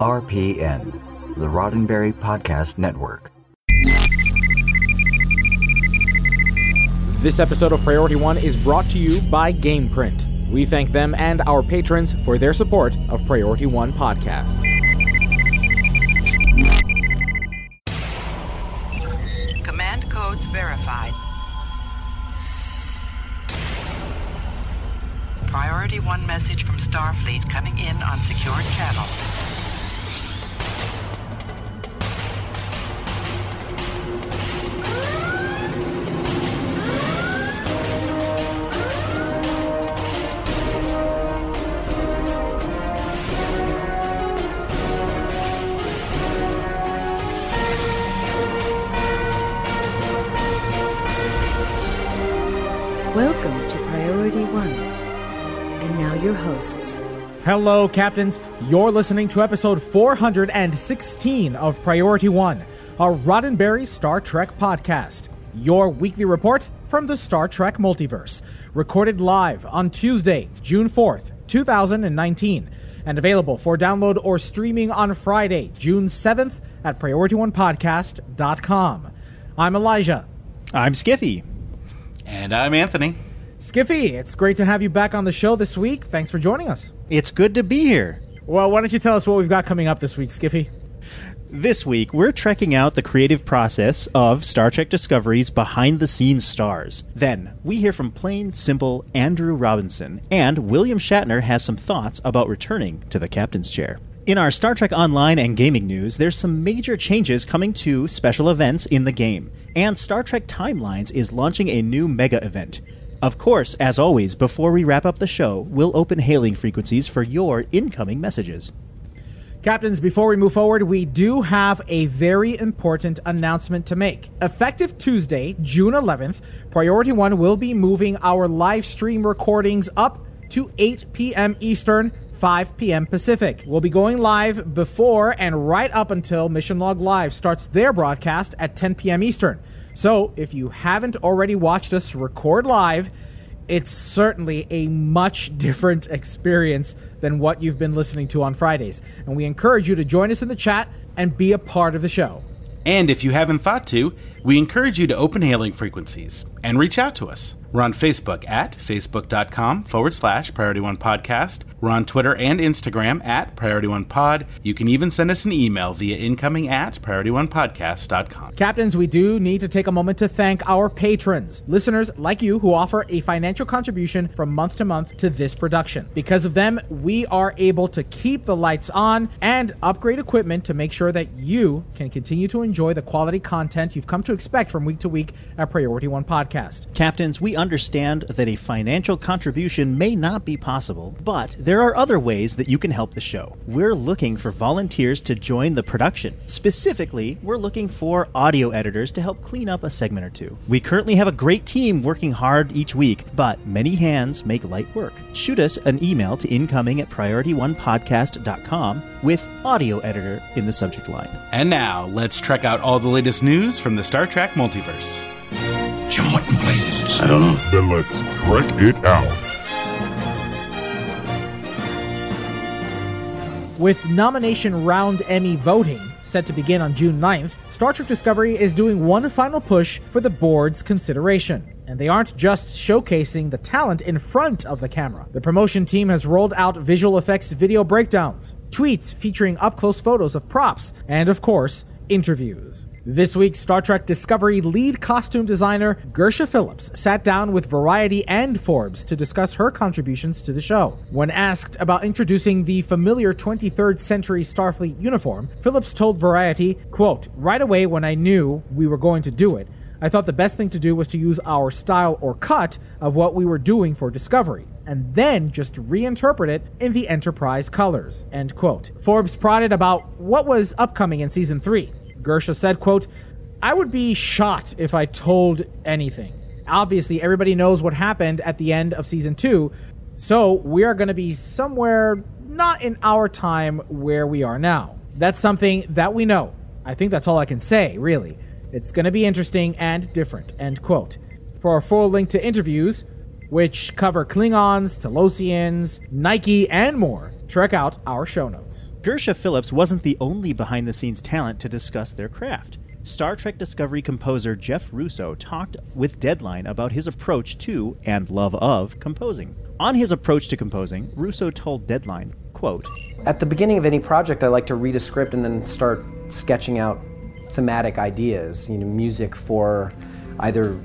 RPN, the Roddenberry Podcast Network. This episode of Priority One is brought to you by GamePrint. We thank them and our patrons for their support of Priority One Podcast. Command codes verified. Priority 1 message from Starfleet coming in on secured channel. Hello, Captains. You're listening to episode 416 of Priority One, a Roddenberry Star Trek podcast. Your weekly report from the Star Trek multiverse. Recorded live on Tuesday, June 4th, 2019, and available for download or streaming on Friday, June 7th at PriorityOnePodcast.com. I'm Elijah. I'm Skiffy. And I'm Anthony. Skiffy, it's great to have you back on the show this week. Thanks for joining us. It's good to be here. Well, why don't you tell us what we've got coming up this week, Skiffy? This week, we're trekking out the creative process of Star Trek Discovery's behind the scenes stars. Then, we hear from plain, simple Andrew Robinson, and William Shatner has some thoughts about returning to the captain's chair. In our Star Trek Online and gaming news, there's some major changes coming to special events in the game, and Star Trek Timelines is launching a new mega event. Of course, as always, before we wrap up the show, we'll open hailing frequencies for your incoming messages. Captains, before we move forward, we do have a very important announcement to make. Effective Tuesday, June 11th, Priority One will be moving our live stream recordings up to 8 p.m. Eastern, 5 p.m. Pacific. We'll be going live before and right up until Mission Log Live starts their broadcast at 10 p.m. Eastern. So if you haven't already watched us record live, it's certainly a much different experience than what you've been listening to on Fridays. And we encourage you to join us in the chat and be a part of the show. And if you haven't thought to, we encourage you to open hailing frequencies and reach out to us. We're on Facebook at facebook.com forward slash Priority One Podcast. We're on Twitter and Instagram at Priority One Pod. You can even send us an email via incoming at PriorityOnePodcast.com. Captains, we do need to take a moment to thank our patrons, listeners like you who offer a financial contribution from month to month to this production. Because of them, we are able to keep the lights on and upgrade equipment to make sure that you can continue to enjoy the quality content you've come to expect from week to week at Priority One Podcast. Captains, we understand that a financial contribution may not be possible, but there are other ways that you can help the show. We're looking for volunteers to join the production. Specifically, we're looking for audio editors to help clean up a segment or two. We currently have a great team working hard each week, but many hands make light work. Shoot us an email to incoming at priorityonepodcast.com with audio editor in the subject line. And now, let's check out all the latest news from the Star Trek multiverse. Jim, what in blazes? I don't know. Then let's trek it out. With nomination round Emmy voting set to begin on June 9th, Star Trek Discovery is doing one final push for the board's consideration. And they aren't just showcasing the talent in front of the camera. The promotion team has rolled out visual effects video breakdowns, tweets featuring up close photos of props, and of course, interviews. This week, Star Trek Discovery lead costume designer Gersha Phillips sat down with Variety and Forbes to discuss her contributions to the show. When asked about introducing the familiar 23rd century Starfleet uniform, Phillips told Variety, quote, Right away when I knew we were going to do it, I thought the best thing to do was to use our style or cut of what we were doing for Discovery and then just reinterpret it in the Enterprise colors. End quote. Forbes prodded about what was upcoming in season 3. Gersha said, quote, I would be shot if I told anything. Obviously, everybody knows what happened at the end of season 2, so we are going to be somewhere not in our time where we are now. That's something that we know. I think that's all I can say, really. It's going to be interesting and different. End quote. For a full link to interviews, which cover Klingons, Talosians, Nike, and more, check out our show notes. Gersha Phillips wasn't the only behind the scenes talent to discuss their craft. Star Trek Discovery composer Jeff Russo talked with Deadline about his approach to and love of composing. On his approach to composing, Russo told Deadline, quote, At the beginning of any project, I like to read a script and then start sketching out thematic ideas, you know, music for either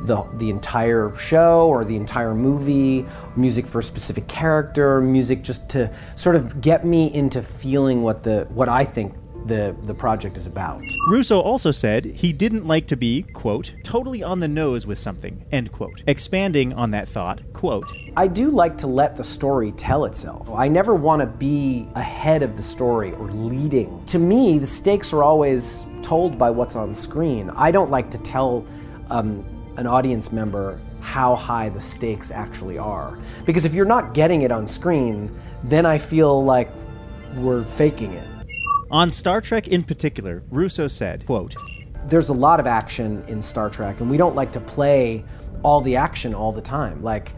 the, the entire show or the entire movie, music for a specific character, music just to sort of get me into feeling what the what I think the, the project is about. Russo also said he didn't like to be, quote, totally on the nose with something, end quote. Expanding on that thought, quote, I do like to let the story tell itself. I never want to be ahead of the story or leading. To me, the stakes are always told by what's on screen. I don't like to tell um, an audience member how high the stakes actually are. Because if you're not getting it on screen, then I feel like we're faking it. On Star Trek in particular, Russo said, quote, There's a lot of action in Star Trek, and we don't like to play all the action all the time. Like,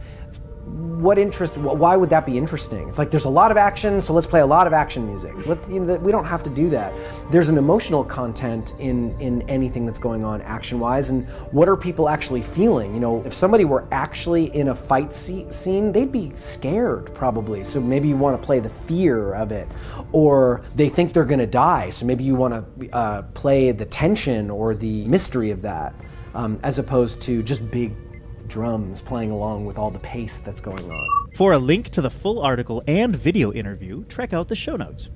what interest? Why would that be interesting? It's like there's a lot of action, so let's play a lot of action music. We don't have to do that. There's an emotional content in in anything that's going on action-wise, and what are people actually feeling? You know, if somebody were actually in a fight scene, they'd be scared probably. So maybe you want to play the fear of it, or they think they're going to die, so maybe you want to uh, play the tension or the mystery of that, um, as opposed to just big drums playing along with all the pace that's going on. For a link to the full article and video interview, check out the show notes.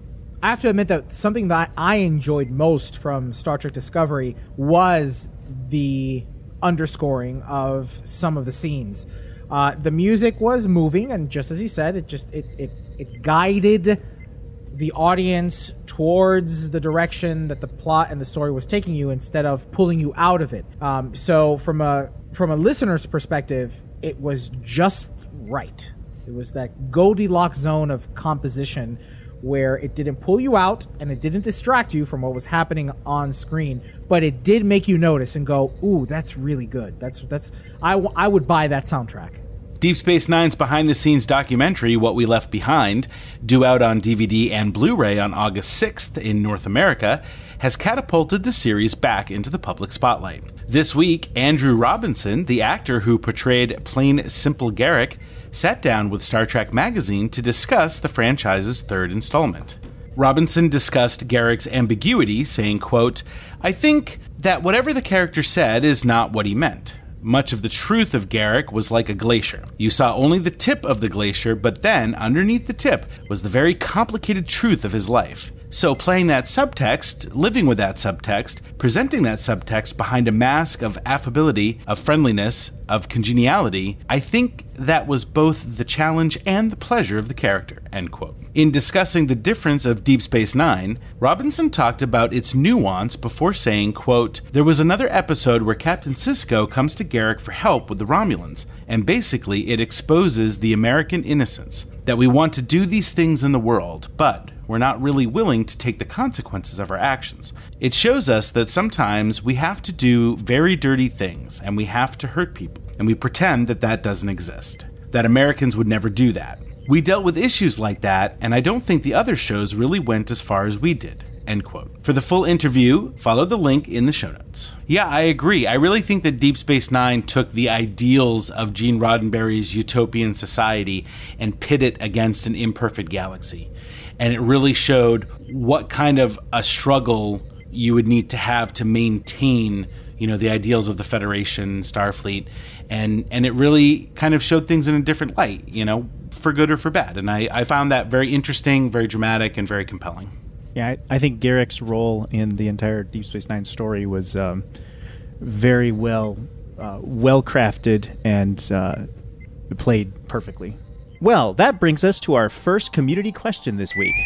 I have to admit that something that I enjoyed most from Star Trek Discovery was the underscoring of some of the scenes. Uh, the music was moving, and just as he said, it just it it, it guided the audience towards the direction that the plot and the story was taking you instead of pulling you out of it. Um, so from a from a listener's perspective, it was just right. It was that Goldilocks zone of composition where it didn't pull you out and it didn't distract you from what was happening on screen, but it did make you notice and go, "Ooh, that's really good. That's that's I, w- I would buy that soundtrack." Deep Space Nine's behind the scenes documentary, What We Left Behind, due out on DVD and Blu ray on August 6th in North America, has catapulted the series back into the public spotlight. This week, Andrew Robinson, the actor who portrayed plain simple Garak, sat down with Star Trek magazine to discuss the franchise's third installment. Robinson discussed Garak's ambiguity, saying, quote, I think that whatever the character said is not what he meant. Much of the truth of Garrick was like a glacier. You saw only the tip of the glacier, but then, underneath the tip, was the very complicated truth of his life. So, playing that subtext, living with that subtext, presenting that subtext behind a mask of affability, of friendliness, of congeniality, I think that was both the challenge and the pleasure of the character. End quote. In discussing the difference of Deep Space Nine, Robinson talked about its nuance before saying, quote, There was another episode where Captain Sisko comes to Garak for help with the Romulans, and basically it exposes the American innocence. That we want to do these things in the world, but we're not really willing to take the consequences of our actions. It shows us that sometimes we have to do very dirty things and we have to hurt people, and we pretend that that doesn't exist. That Americans would never do that. We dealt with issues like that, and I don't think the other shows really went as far as we did. End quote. For the full interview, follow the link in the show notes. Yeah, I agree. I really think that Deep Space Nine took the ideals of Gene Roddenberry's utopian society and pit it against an imperfect galaxy and it really showed what kind of a struggle you would need to have to maintain you know the ideals of the Federation, Starfleet, and and it really kind of showed things in a different light, you know, for good or for bad. And I, I found that very interesting, very dramatic, and very compelling. Yeah, I, I think Garak's role in the entire Deep Space Nine story was um, very well uh, well crafted and uh, played perfectly. Well, that brings us to our first community question this week.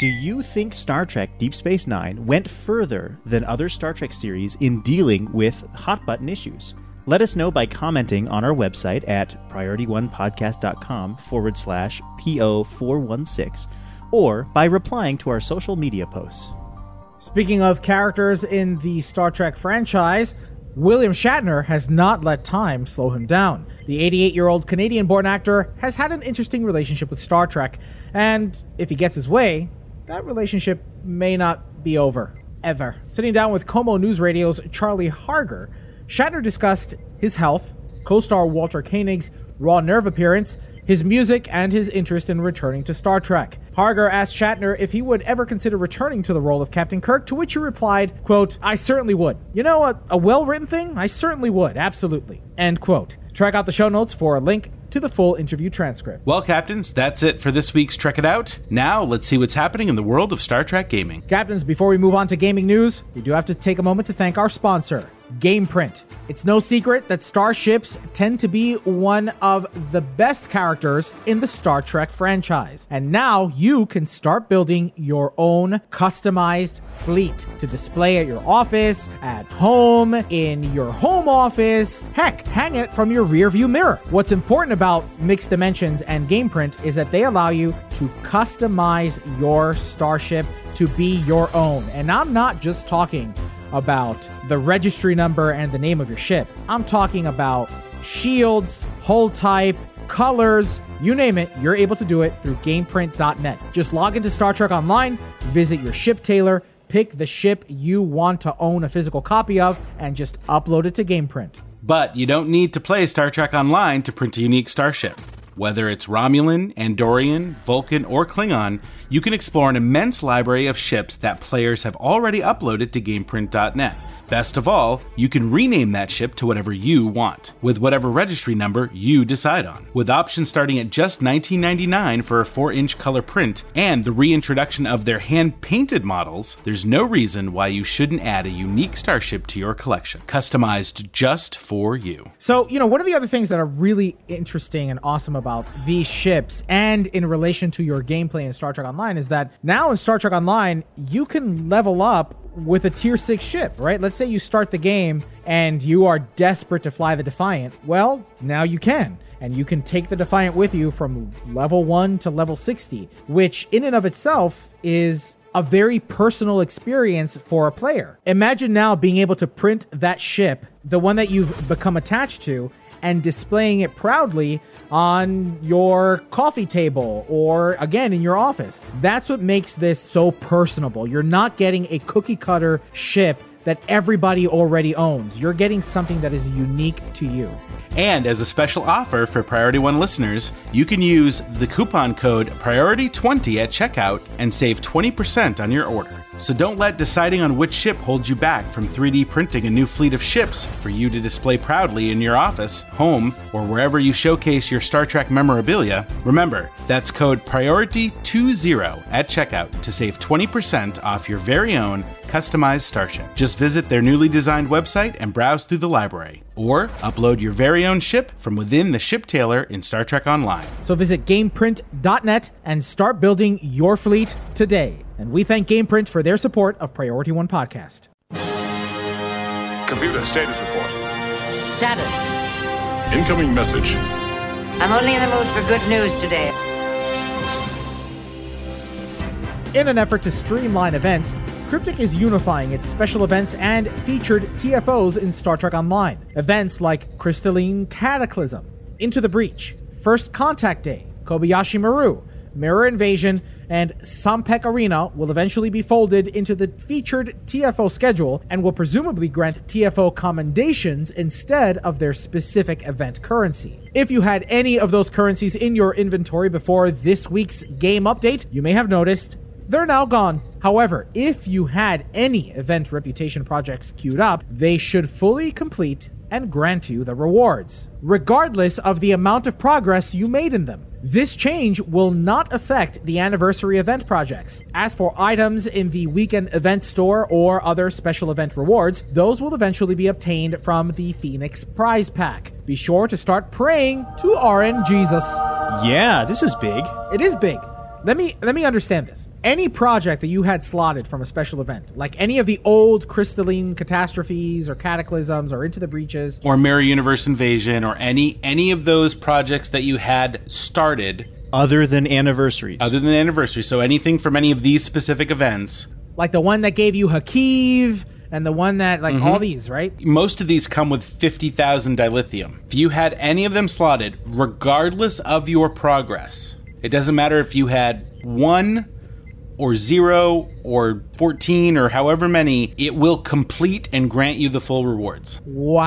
Do you think Star Trek Deep Space Nine went further than other Star Trek series in dealing with hot button issues? Let us know by commenting on our website at priorityonepodcast.com forward slash PO416 or by replying to our social media posts. Speaking of characters in the Star Trek franchise, William Shatner has not let time slow him down. The 88 year old Canadian born actor has had an interesting relationship with Star Trek, and if he gets his way, that relationship may not be over. Ever. Sitting down with Como News Radio's Charlie Harger, Shatner discussed his health, co star Walter Koenig's raw nerve appearance, his music, and his interest in returning to Star Trek. Harger asked Shatner if he would ever consider returning to the role of Captain Kirk, to which he replied, quote, I certainly would. You know, a, a well-written thing? I certainly would, absolutely. End quote. Check out the show notes for a link to the full interview transcript. Well, Captains, that's it for this week's Trek It Out. Now, let's see what's happening in the world of Star Trek gaming. Captains, before we move on to gaming news, we do have to take a moment to thank our sponsor, Gameprint. It's no secret that starships tend to be one of the best characters in the Star Trek franchise. And now you can start building your own customized fleet to display at your office, at home, in your home office. Heck, hang it from your rear view mirror. What's important about Mixed Dimensions and Gameprint is that they allow you to customize your starship to be your own. And I'm not just talking about the registry number and the name of your ship. I'm talking about shields, hull type, colors, you name it, you're able to do it through gameprint.net. Just log into Star Trek Online, visit your ship tailor, pick the ship you want to own a physical copy of, and just upload it to Gameprint. But you don't need to play Star Trek Online to print a unique starship. Whether it's Romulan, Andorian, Vulcan, or Klingon, you can explore an immense library of ships that players have already uploaded to GamePrint.net. Best of all, you can rename that ship to whatever you want, with whatever registry number you decide on. With options starting at just $19.99 for a 4 inch color print and the reintroduction of their hand painted models, there's no reason why you shouldn't add a unique starship to your collection, customized just for you. So, you know, one of the other things that are really interesting and awesome about these ships and in relation to your gameplay in Star Trek Online is that now in Star Trek Online, you can level up with a tier 6 ship, right? Let's say you start the game and you are desperate to fly the Defiant. Well, now you can. And you can take the Defiant with you from level 1 to level 60, which in and of itself is a very personal experience for a player. Imagine now being able to print that ship, the one that you've become attached to, and displaying it proudly on your coffee table or again in your office. That's what makes this so personable. You're not getting a cookie cutter ship that everybody already owns. You're getting something that is unique to you. And as a special offer for Priority One listeners, you can use the coupon code Priority20 at checkout and save 20% on your order. So don't let deciding on which ship hold you back from 3D printing a new fleet of ships for you to display proudly in your office, home, or wherever you showcase your Star Trek memorabilia. Remember, that's code Priority20 at checkout to save 20% off your very own customized starship. Just visit their newly designed website and browse through the library, or upload your very own ship from within the ship tailor in Star Trek Online. So visit gameprint.net and start building your fleet today. And we thank Gameprint for their support of Priority One Podcast. Computer status report. Status. Incoming message. I'm only in the mood for good news today. In an effort to streamline events, Cryptic is unifying its special events and featured TFOs in Star Trek Online. Events like Crystalline Cataclysm, Into the Breach, First Contact Day, Kobayashi Maru, Mirror Invasion, and Sompek Arena will eventually be folded into the featured TFO schedule and will presumably grant TFO commendations instead of their specific event currency. If you had any of those currencies in your inventory before this week's game update, you may have noticed they're now gone. However, if you had any event reputation projects queued up, they should fully complete and grant you the rewards, regardless of the amount of progress you made in them. This change will not affect the anniversary event projects. As for items in the weekend event store or other special event rewards, those will eventually be obtained from the Phoenix Prize Pack. Be sure to start praying to RN Jesus. Yeah, this is big. It is big. Let me let me understand this. Any project that you had slotted from a special event, like any of the old crystalline catastrophes or cataclysms or into the breaches, or Mirror Universe Invasion, or any any of those projects that you had started Other than anniversaries. other than anniversary. So anything from any of these specific events. like the one that gave you Hakiv and the one that like all mm-hmm. these, right? Most of these come with 50,000 dilithium. If you had any of them slotted, regardless of your progress, it doesn't matter if you had one or zero or 14 or however many, it will complete and grant you the full rewards. Wow.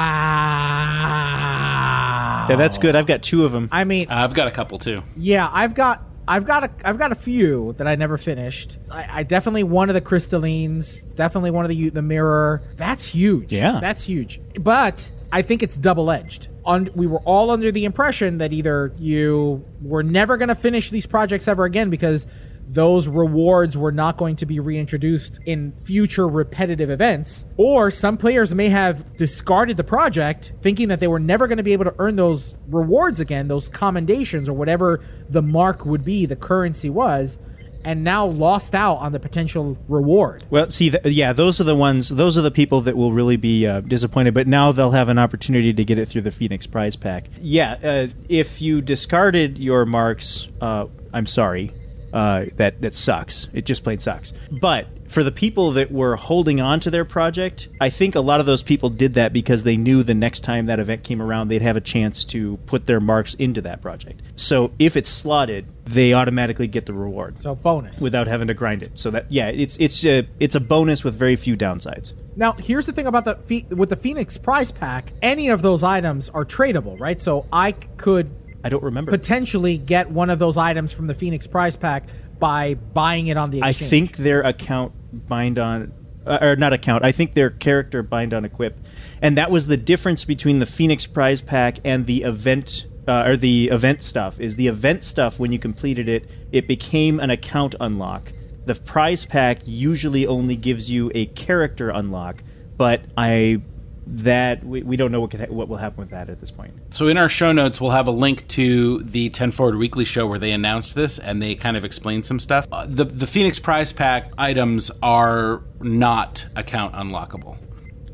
Yeah, that's good. I've got two of them. I mean, I've got a couple too. Yeah, I've got I've got a I've got a few that I never finished. I, I definitely one of the crystallines, definitely one of the the mirror. That's huge. Yeah. that's huge. But I think it's double edged. On we were all under the impression that either you were never going to finish these projects ever again because those rewards were not going to be reintroduced in future repetitive events, or some players may have discarded the project thinking that they were never going to be able to earn those rewards again, those commendations or whatever the mark would be, the currency was, and now lost out on the potential reward. Well, see, th- yeah, those are the ones. Those are the people that will really be uh, disappointed. But now they'll have an opportunity to get it through the Phoenix Prize Pack. Yeah, uh, if you discarded your marks, uh, I'm sorry. Uh, that that sucks. It just plain sucks. But for the people that were holding on to their project, I think a lot of those people did that because they knew the next time that event came around, they'd have a chance to put their marks into that project. So if it's slotted, they automatically get the reward. So bonus. without having to grind it. So that yeah, it's it's a it's a bonus with very few downsides. Now, here's the thing about the with the Phoenix Prize Pack. Any of those items are tradable, right? So I could I don't remember. potentially get one of those items from the Phoenix Prize Pack by buying it on the I think their account bind on uh, or not account. I think their character bind on equip, and that was the difference between the Phoenix Prize Pack and the event. Uh, or the event stuff is the event stuff when you completed it it became an account unlock the prize pack usually only gives you a character unlock but i that we, we don't know what could ha- what will happen with that at this point So in our show notes, we'll have a link to the Ten Forward Weekly show where they announced this and they kind of explained some stuff. Uh, the the Phoenix Prize Pack items are not account unlockable.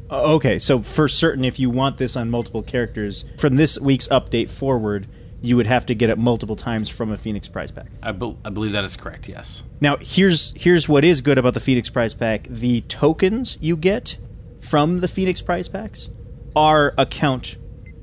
Uh, okay, so for certain, if you want this on multiple characters, from this week's update forward, you would have to get it multiple times from a Phoenix Prize Pack. I, bel I believe that is correct. Yes. Now, here's here's what is good about the Phoenix Prize Pack: the tokens you get from the Phoenix Prize Packs are account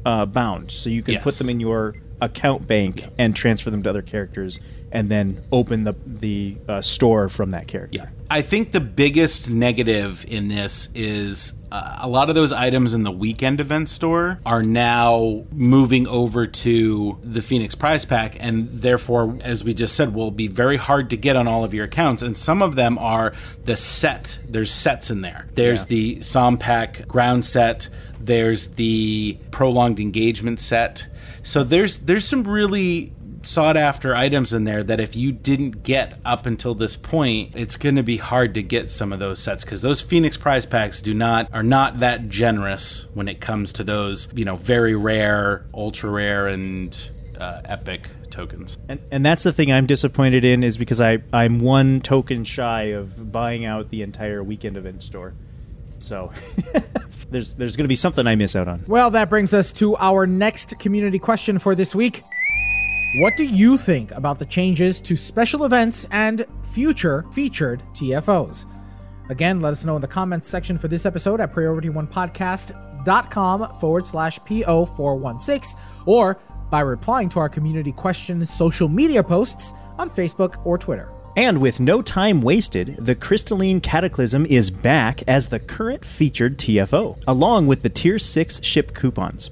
uh, bound, so you can Yes. put them in your account bank and transfer them to other characters, and then open the the uh, store from that character. I think the biggest negative in this is uh, a lot of those items in the weekend event store are now moving over to the Phoenix Prize Pack, and therefore, as we just said, will be very hard to get on all of your accounts. And some of them are the set. There's sets in there. There's the Som Pack ground set. There's the prolonged engagement set. So there's there's some really sought after items in there that if you didn't get up until this point, it's going to be hard to get some of those sets because those Phoenix prize packs do not are not that generous when it comes to those you know very rare, ultra rare, and uh, epic tokens. And, and that's the thing I'm disappointed in is because I I'm one token shy of buying out the entire weekend event store. So there's there's going to be something I miss out on. Well, that brings us to our next community question for this week. What do you think about the changes to special events and future featured TFOs? Again, let us know in the comments section for this episode at priority1podcast.com forward slash PO416 or by replying to our community question social media posts on Facebook or Twitter. And with no time wasted, the Crystalline Cataclysm is back as the current featured TFO, along with the Tier 6 ship coupons.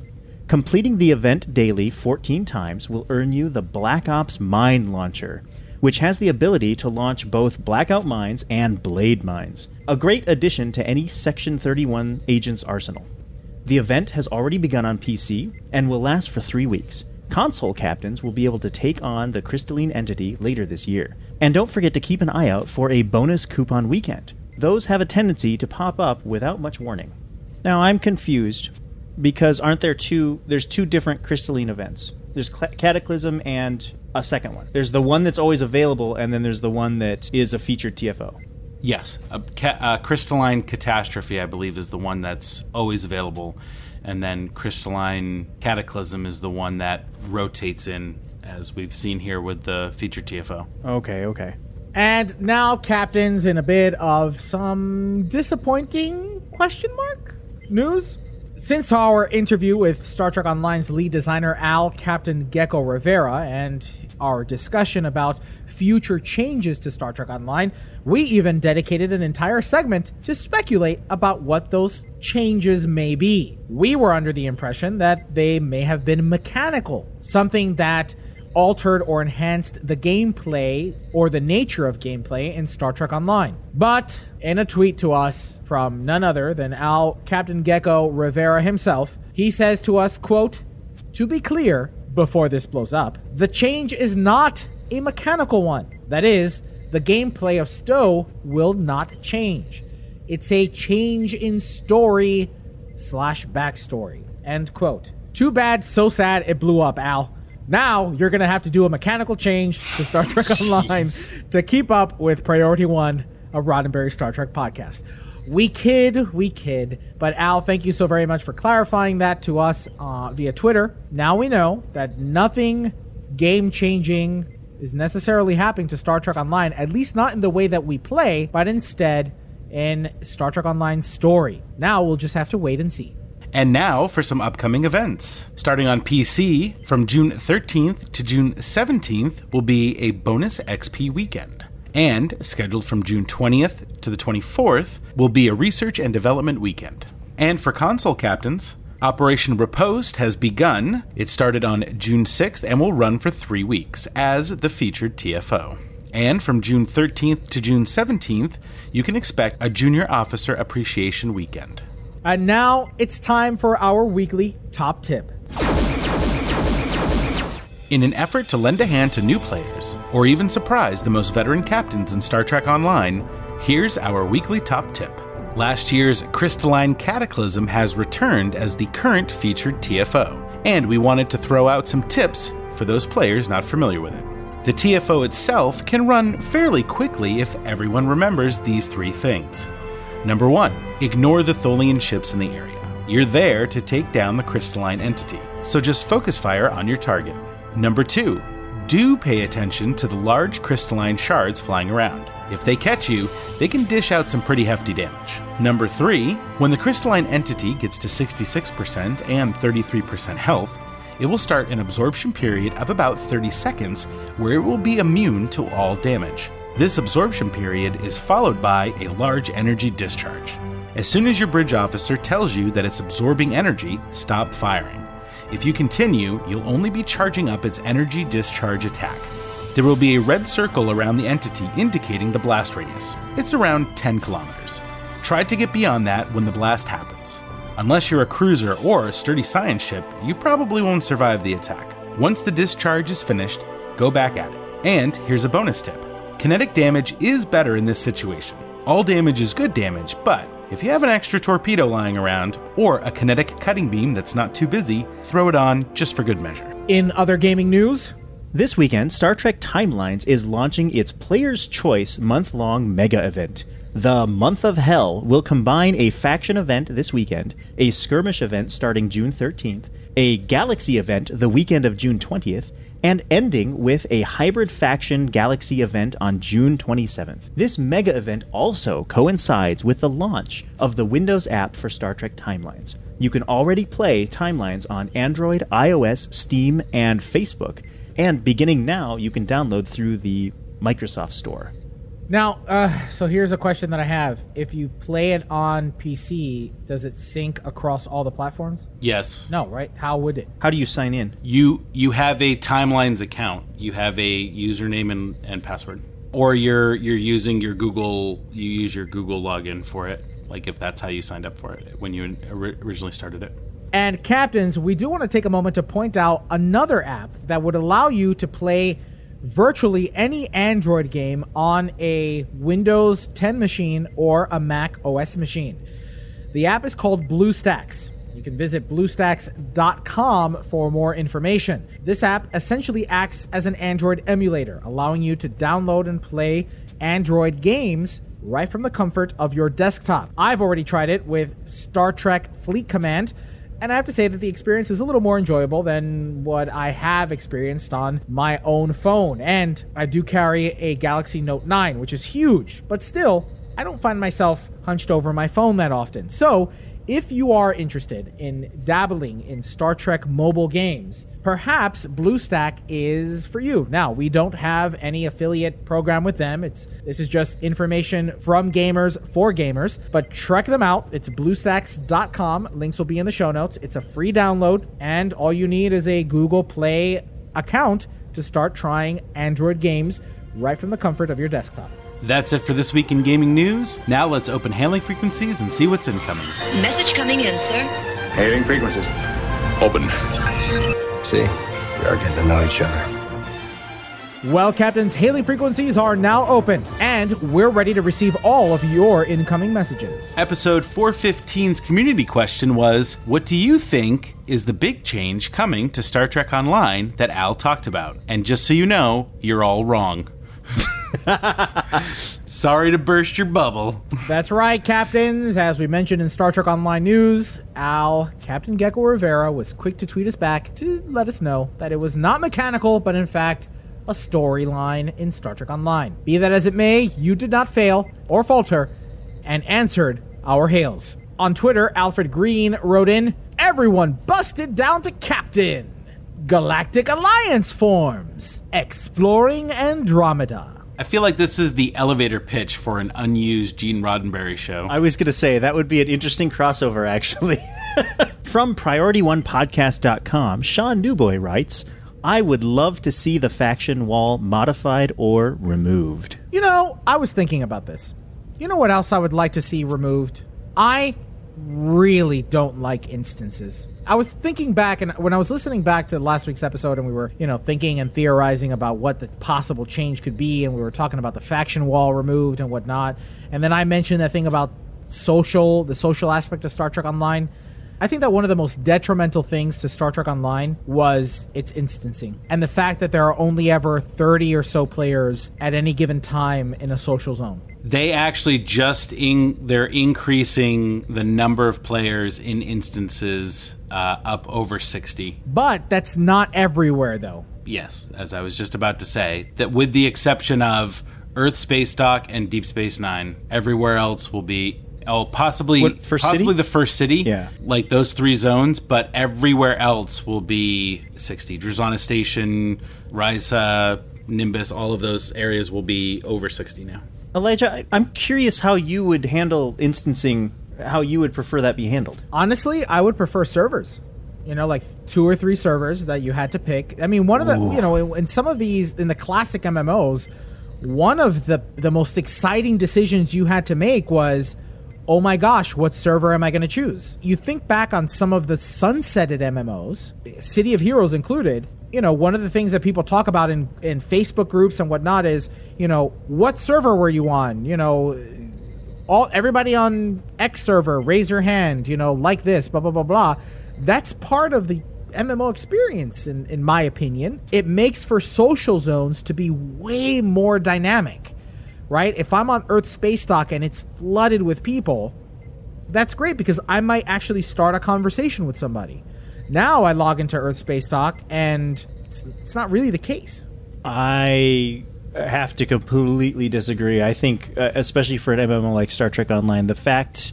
Completing the event daily 14 times will earn you the Black Ops Mine Launcher, which has the ability to launch both Blackout Mines and Blade Mines, a great addition to any Section 31 agent's arsenal. The event has already begun on PC and will last for three weeks. Console captains will be able to take on the crystalline entity later this year. And don't forget to keep an eye out for a bonus coupon weekend. Those have a tendency to pop up without much warning. Now I'm confused because aren't there two there's two different crystalline events. There's Cla- Cataclysm and a second one. There's the one that's always available and then there's the one that is a featured TFO. Yes, a ca- uh, crystalline catastrophe, I believe, is the one that's always available, and then crystalline cataclysm is the one that rotates in, as we've seen here with the featured TFO. Okay, okay. And now, captains, in a bit of some disappointing Question mark? News? Since our interview with Star Trek Online's lead designer Al Captain Gecko Rivera and our discussion about future changes to Star Trek Online, we even dedicated an entire segment to speculate about what those changes may be. We were under the impression that they may have been mechanical, something that altered or enhanced the gameplay or the nature of gameplay in Star Trek Online. But in a tweet to us from none other than Al Captain Gecko Rivera himself, he says to us, quote, "To be clear, before this blows up, the change is not a mechanical one. That is, the gameplay of Stowe will not change. It's a change in story slash backstory." End quote. Too bad, so sad it blew up, Al. Now you're going to have to do a mechanical change to Star Trek Online to keep up with Priority One, a Roddenberry Star Trek podcast. We kid, we kid. But Al, thank you so very much for clarifying that to us uh, via Twitter. Now we know that nothing game changing is necessarily happening to Star Trek Online, at least not in the way that we play, but instead in Star Trek Online's story. Now we'll just have to wait and see. And now for some upcoming events. Starting on PC, from June 13th to June 17th will be a bonus XP weekend. And scheduled from June 20th to the 24th will be a research and development weekend. And for console captains, Operation Riposte has begun. It started on June 6th and will run for three weeks as the featured TFO. And from June 13th to June 17th, you can expect a Junior Officer Appreciation Weekend. And now it's time for our weekly top tip. In an effort to lend a hand to new players, or even surprise the most veteran captains in Star Trek Online, here's our weekly top tip. Last year's Crystalline Cataclysm has returned as the current featured TFO, and we wanted to throw out some tips for those players not familiar with it. The TFO itself can run fairly quickly if everyone remembers these three things. Number one, ignore the Tholian ships in the area. You're there to take down the crystalline entity, so just focus fire on your target. Number two, do pay attention to the large crystalline shards flying around. If they catch you, they can dish out some pretty hefty damage. Number three, when the crystalline entity gets to 66% and 33% health, it will start an absorption period of about 30 seconds where it will be immune to all damage. This absorption period is followed by a large energy discharge. As soon as your bridge officer tells you that it's absorbing energy, stop firing. If you continue, you'll only be charging up its energy discharge attack. There will be a red circle around the entity indicating the blast radius. It's around 10 kilometers. Try to get beyond that when the blast happens. Unless you're a cruiser or a sturdy science ship, you probably won't survive the attack. Once the discharge is finished, go back at it. And here's a bonus tip kinetic damage is better in this situation. All damage is good damage, but if you have an extra torpedo lying around, or a kinetic cutting beam that's not too busy, throw it on just for good measure. In other gaming news, This weekend, Star Trek Timelines is launching its Player's Choice month long mega event. The Month of Hell will combine a faction event this weekend, a skirmish event starting June 13th, a galaxy event the weekend of June 20th, and ending with a hybrid faction galaxy event on June 27th. This mega event also coincides with the launch of the Windows app for Star Trek Timelines. You can already play Timelines on Android, iOS, Steam, and Facebook, and beginning now, you can download through the Microsoft Store. Now, uh, so here's a question that I have. If you play it on PC, does it sync across all the platforms? Yes. No, right? How would it? How do you sign in? You you have a timelines account. You have a username and, and password. Or you're you're using your Google you use your Google login for it. Like if that's how you signed up for it when you originally started it. And captains, we do want to take a moment to point out another app that would allow you to play virtually any Android game on a Windows 10 machine or a Mac OS machine. The app is called BlueStacks. You can visit bluestacks.com for more information. This app essentially acts as an Android emulator, allowing you to download and play Android games right from the comfort of your desktop. I've already tried it with Star Trek Fleet Command. And I have to say that the experience is a little more enjoyable than what I have experienced on my own phone. And I do carry a Galaxy Note 9, which is huge, but still, I don't find myself hunched over my phone that often. So, if you are interested in dabbling in Star Trek mobile games, perhaps BlueStack is for you. Now, we don't have any affiliate program with them. It's this is just information from gamers for gamers, but check them out. It's bluestacks.com. Links will be in the show notes. It's a free download and all you need is a Google Play account to start trying Android games right from the comfort of your desktop. That's it for this week in gaming news. Now let's open hailing frequencies and see what's incoming. Message coming in, sir. Hailing frequencies. Open. See, we are getting to know each other. Well, Captains, hailing frequencies are now open, and we're ready to receive all of your incoming messages. Episode 415's community question was What do you think is the big change coming to Star Trek Online that Al talked about? And just so you know, you're all wrong. Sorry to burst your bubble. That's right, Captains. As we mentioned in Star Trek Online News, Al, Captain Gecko Rivera, was quick to tweet us back to let us know that it was not mechanical, but in fact, a storyline in Star Trek Online. Be that as it may, you did not fail or falter and answered our hails. On Twitter, Alfred Green wrote in, Everyone busted down to Captain. Galactic Alliance forms. Exploring Andromeda. I feel like this is the elevator pitch for an unused Gene Roddenberry show. I was going to say that would be an interesting crossover, actually. From PriorityOnePodcast.com, Sean Newboy writes, I would love to see the faction wall modified or removed. You know, I was thinking about this. You know what else I would like to see removed? I really don't like instances. I was thinking back, and when I was listening back to last week's episode, and we were, you know, thinking and theorizing about what the possible change could be, and we were talking about the faction wall removed and whatnot, and then I mentioned that thing about social, the social aspect of Star Trek Online. I think that one of the most detrimental things to Star Trek Online was its instancing and the fact that there are only ever 30 or so players at any given time in a social zone. They actually just in they're increasing the number of players in instances uh, up over 60. But that's not everywhere though. Yes, as I was just about to say, that with the exception of Earth Space Dock and Deep Space 9, everywhere else will be Oh, possibly What, first possibly city? the first city. Yeah. Like those three zones, but everywhere else will be 60. Drozana Station, Risa, Nimbus, all of those areas will be over 60 now. Elijah, I- I'm curious how you would handle instancing, how you would prefer that be handled. Honestly, I would prefer servers. You know, like two or three servers that you had to pick. I mean, one of the, you know, in, in some of these, in the classic MMOs, one of the the most exciting decisions you had to make was, oh my gosh, what server am I going to choose? You think back on some of the sunsetted MMOs, City of Heroes included. You know, one of the things that people talk about in in Facebook groups and whatnot is, you know, what server were you on? You know, all everybody on X server, raise your hand, you know, like this, blah blah blah blah. That's part of the MMO experience, in, in my opinion. It makes for social zones to be way more dynamic, right? If I'm on Earth Space Dock and it's flooded with people, that's great because I might actually start a conversation with somebody. Now I log into Earth Space Dock and it's, it's not really the case. I have to completely disagree. I think, uh, especially for an MMO like Star Trek Online, the fact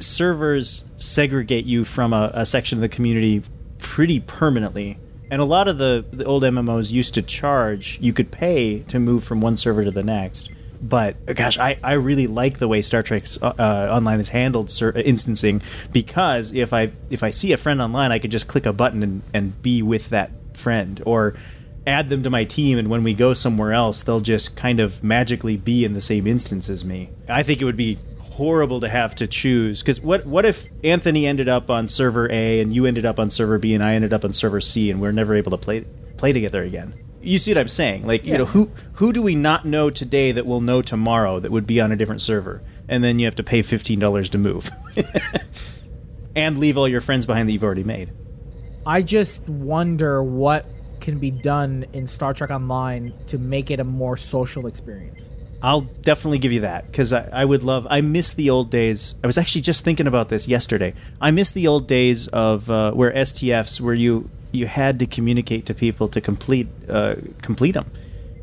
servers segregate you from a, a section of the community pretty permanently. And a lot of the, the old MMOs used to charge, you could pay to move from one server to the next. But gosh, I, I really like the way Star Trek uh, uh, Online is handled ser- instancing because if I if I see a friend online, I could just click a button and, and be with that friend or add them to my team and when we go somewhere else they'll just kind of magically be in the same instance as me. I think it would be horrible to have to choose because what what if anthony ended up on server a and you ended up on server b and i ended up on server c and we're never able to play play together again you see what i'm saying? Like you know who who do we not know today that we'll know tomorrow that would be on a different server? And then you have to pay $15 to move. And leave all your friends behind that you've already made. I just wonder what can be done in Star Trek Online to make it a more social experience. I'll definitely give you that because I, I would love. I miss the old days. I was actually just thinking about this yesterday. I miss the old days of uh, where STFs, where you you had to communicate to people to complete uh, complete them,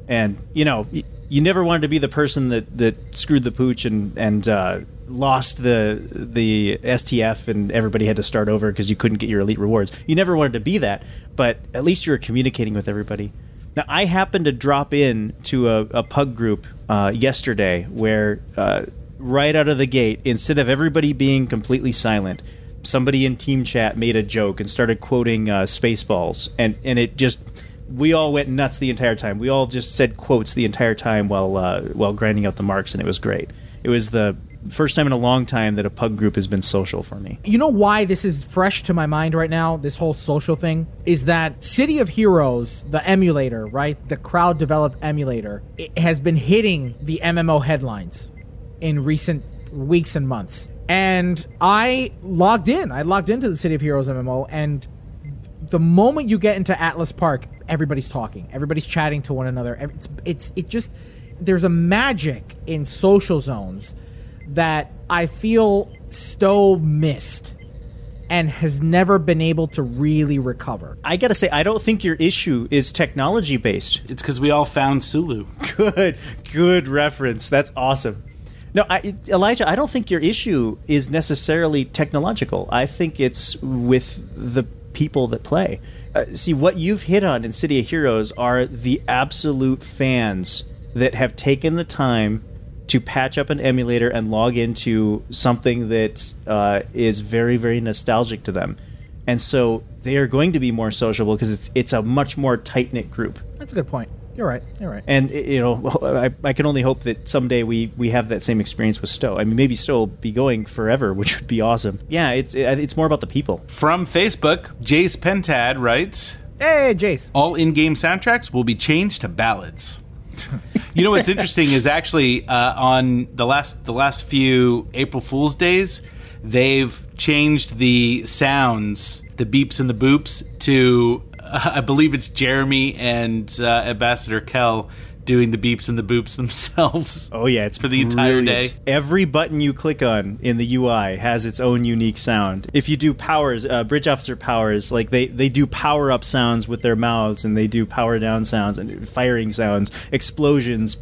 and you know y- you never wanted to be the person that, that screwed the pooch and and uh, lost the the STF and everybody had to start over because you couldn't get your elite rewards. You never wanted to be that, but at least you were communicating with everybody. Now, I happened to drop in to a, a pug group uh, yesterday where, uh, right out of the gate, instead of everybody being completely silent, somebody in team chat made a joke and started quoting uh, Spaceballs, and and it just we all went nuts the entire time. We all just said quotes the entire time while uh, while grinding out the marks, and it was great. It was the first time in a long time that a pug group has been social for me. You know why this is fresh to my mind right now, this whole social thing? Is that City of Heroes, the emulator, right? The crowd developed emulator, has been hitting the MMO headlines in recent weeks and months. And I logged in. I logged into the City of Heroes MMO and the moment you get into Atlas Park, everybody's talking. Everybody's chatting to one another. It's it's it just there's a magic in social zones that I feel Stow missed and has never been able to really recover. I gotta say, I don't think your issue is technology based. It's because we all found Sulu. Good, good reference. That's awesome. No, I, Elijah, I don't think your issue is necessarily technological. I think it's with the people that play. Uh, see, what you've hit on in City of Heroes are the absolute fans that have taken the time to patch up an emulator and log into something that uh, is very, very nostalgic to them. And so they are going to be more sociable because it's it's a much more tight knit group. That's a good point. You're right. You're right. And you know, I, I can only hope that someday we, we have that same experience with Stow. I mean, maybe Stow will be going forever, which would be awesome. Yeah, it's it, it's more about the people. From Facebook, Jace Pentad writes, "Hey, Jace! All in-game soundtracks will be changed to ballads." you know what's interesting is actually uh, on the last the last few April Fools days, they've changed the sounds, the beeps and the boops, to uh, I believe it's Jeremy and uh, Ambassador Kell doing the beeps and the boops themselves. Oh yeah, it's for the entire day. Every button you click on in the UI has its own unique sound. If you do powers, uh, bridge officer powers, like they they do power up sounds with their mouths, and they do power down sounds and firing sounds, explosions.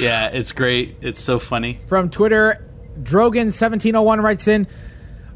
Yeah, it's great. It's so funny. From Twitter, Drogan1701 writes in,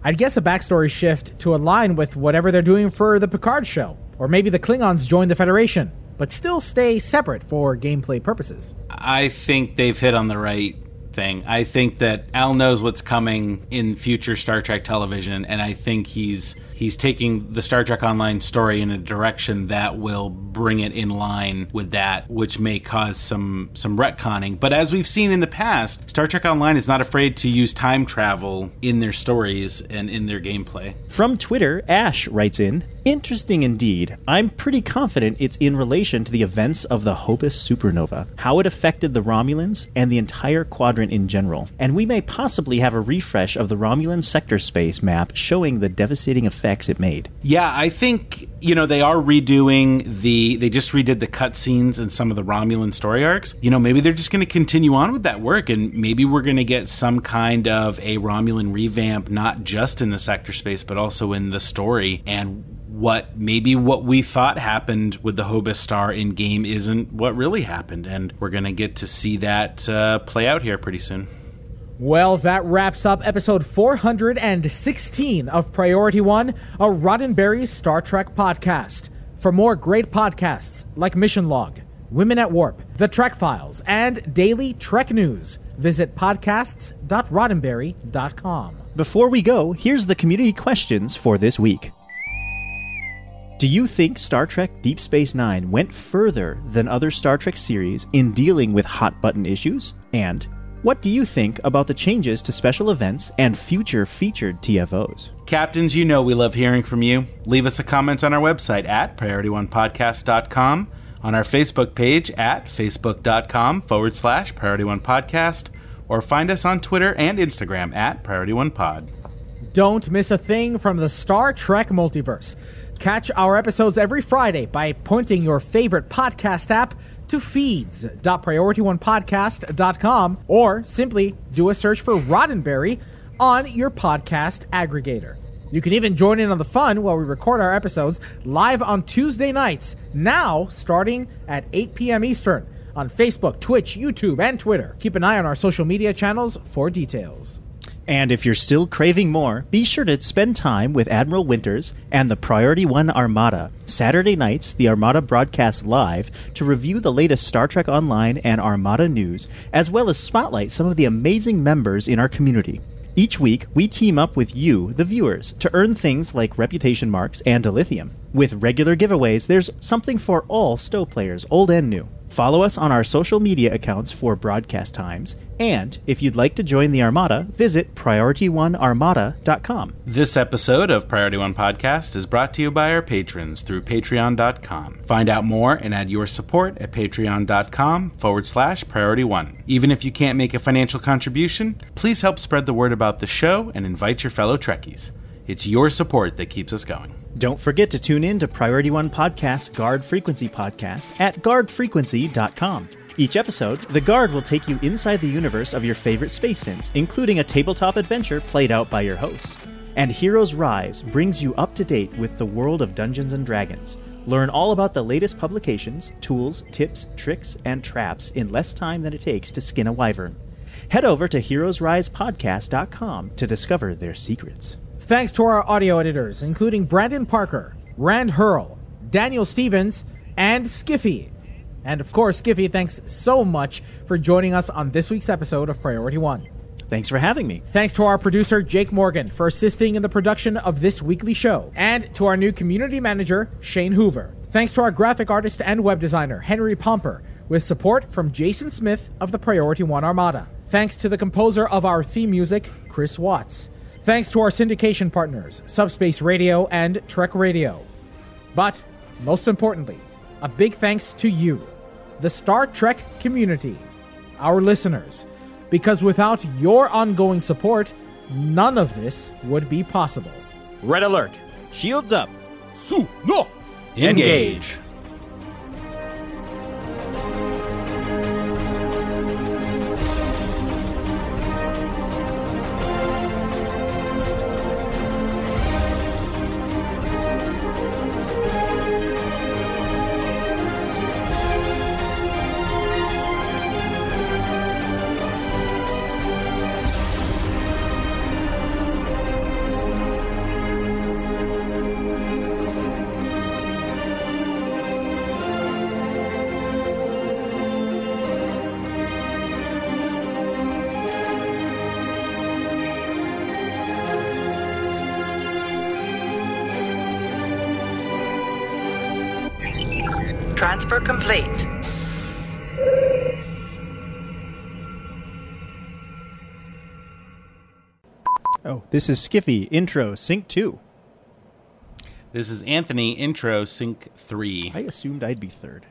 I'd guess a backstory shift to align with whatever they're doing for the Picard show. Or maybe the Klingons join the Federation, but still stay separate for gameplay purposes. I think they've hit on the right thing. I think that Al knows what's coming in future Star Trek television, and I think he's he's taking the Star Trek Online story in a direction that will bring it in line with that, which may cause some some retconning. But as we've seen in the past, Star Trek Online is not afraid to use time travel in their stories and in their gameplay. From Twitter, Ash writes in Interesting indeed. I'm pretty confident it's in relation to the events of the Hobus supernova, how it affected the Romulans and the entire quadrant in general. And we may possibly have a refresh of the Romulan sector space map showing the devastating effects it made. Yeah, I think you know they are redoing the. They just redid the cutscenes and some of the Romulan story arcs. You know, maybe they're just going to continue on with that work, and maybe we're going to get some kind of a Romulan revamp, not just in the sector space, but also in the story and what maybe what we thought happened with the Hobus star in game isn't what really happened, and we're gonna get to see that uh, play out here pretty soon. Well, that wraps up episode 416 of Priority One, a Roddenberry Star Trek podcast. For more great podcasts like Mission Log, Women at Warp, The Trek Files, and Daily Trek News, visit podcasts.roddenberry.com. Before we go, here's the community questions for this week. Do you think Star Trek Deep Space Nine went further than other Star Trek series in dealing with hot button issues? And what do you think about the changes to special events and future featured TFOs? Captains, you know we love hearing from you. Leave us a comment on our website at PriorityOnePodcast.com, on our Facebook page at Facebook.com forward slash Priority One Podcast, or find us on Twitter and Instagram at Priority One Pod. Don't miss a thing from the Star Trek multiverse. Catch our episodes every Friday by pointing your favorite podcast app to feeds.priorityonepodcast.com or simply do a search for Roddenberry on your podcast aggregator. You can even join in on the fun while we record our episodes live on Tuesday nights, now starting at 8 p.m. Eastern on Facebook, Twitch, YouTube, and Twitter. Keep an eye on our social media channels for details. And if you're still craving more, be sure to spend time with Admiral Winters and the Priority One Armada. Saturday nights, the Armada broadcasts live to review the latest Star Trek Online and Armada news, as well as spotlight some of the amazing members in our community. Each week, we team up with you, the viewers, to earn things like reputation marks and dilithium. With regular giveaways, there's something for all Stow players, old and new. Follow us on our social media accounts for broadcast times, and if you'd like to join the Armada, visit PriorityOneArmada.com. This episode of Priority One Podcast is brought to you by our patrons through Patreon.com. Find out more and add your support at Patreon.com forward slash Priority One. Even if you can't make a financial contribution, please help spread the word about the show and invite your fellow Trekkies. It's your support that keeps us going. Don't forget to tune in to Priority One Podcast's Guard Frequency podcast at guardfrequency.com. Each episode, the Guard will take you inside the universe of your favorite space sims, including a tabletop adventure played out by your hosts. And Heroes Rise brings you up to date with the world of Dungeons and Dragons. Learn all about the latest publications, tools, tips, tricks, and traps in less time than it takes to skin a wyvern. Head over to heroesrisepodcast.com to discover their secrets. Thanks to our audio editors, including Brandon Parker, Rand Hurl, Daniel Stevens, and Skiffy. And of course, Skiffy, thanks so much for joining us on this week's episode of Priority One. Thanks for having me. Thanks to our producer, Jake Morgan, for assisting in the production of this weekly show. And to our new community manager, Shane Hoover. Thanks to our graphic artist and web designer, Henry Pomper, with support from Jason Smith of the Priority One Armada. Thanks to the composer of our theme music, Chris Watts. Thanks to our syndication partners, Subspace Radio and Trek Radio. But, most importantly, a big thanks to you, the Star Trek community, our listeners, because without your ongoing support, none of this would be possible. Red alert. Shields up. Su no. Engage. Transfer complete. Oh, this is Skiffy, intro, sync 2. This is Anthony, intro, sync 3. I assumed I'd be third.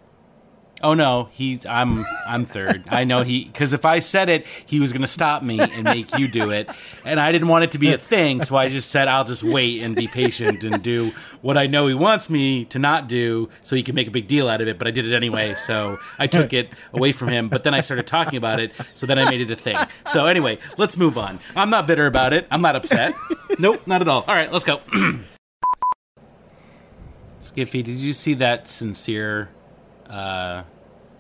Oh no, he's I'm I'm third. I know he because if I said it, he was to stop me and make you do it, and I didn't want it to be a thing. So I just said I'll just wait and be patient and do what I know he wants me to not do, so he can make a big deal out of it. But I did it anyway, so I took it away from him. But then I started talking about it, so then I made it a thing. So anyway, let's move on. I'm not bitter about it. I'm not upset. Nope, not at all. All right, let's go. Skiffy, did you see that sincere? Uh,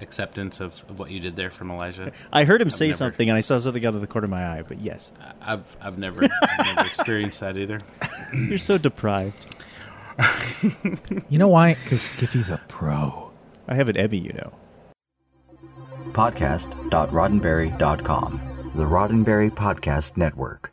acceptance of, of what you did there from Elijah. I heard him I've say never- something, and I saw something out of the corner of my eye, but yes. I've I've never, I've never experienced that either. You're so deprived. You know why? Because Skiffy's a pro. I have an Emmy, you know. Podcast.roddenberry.com, the Roddenberry Podcast Network.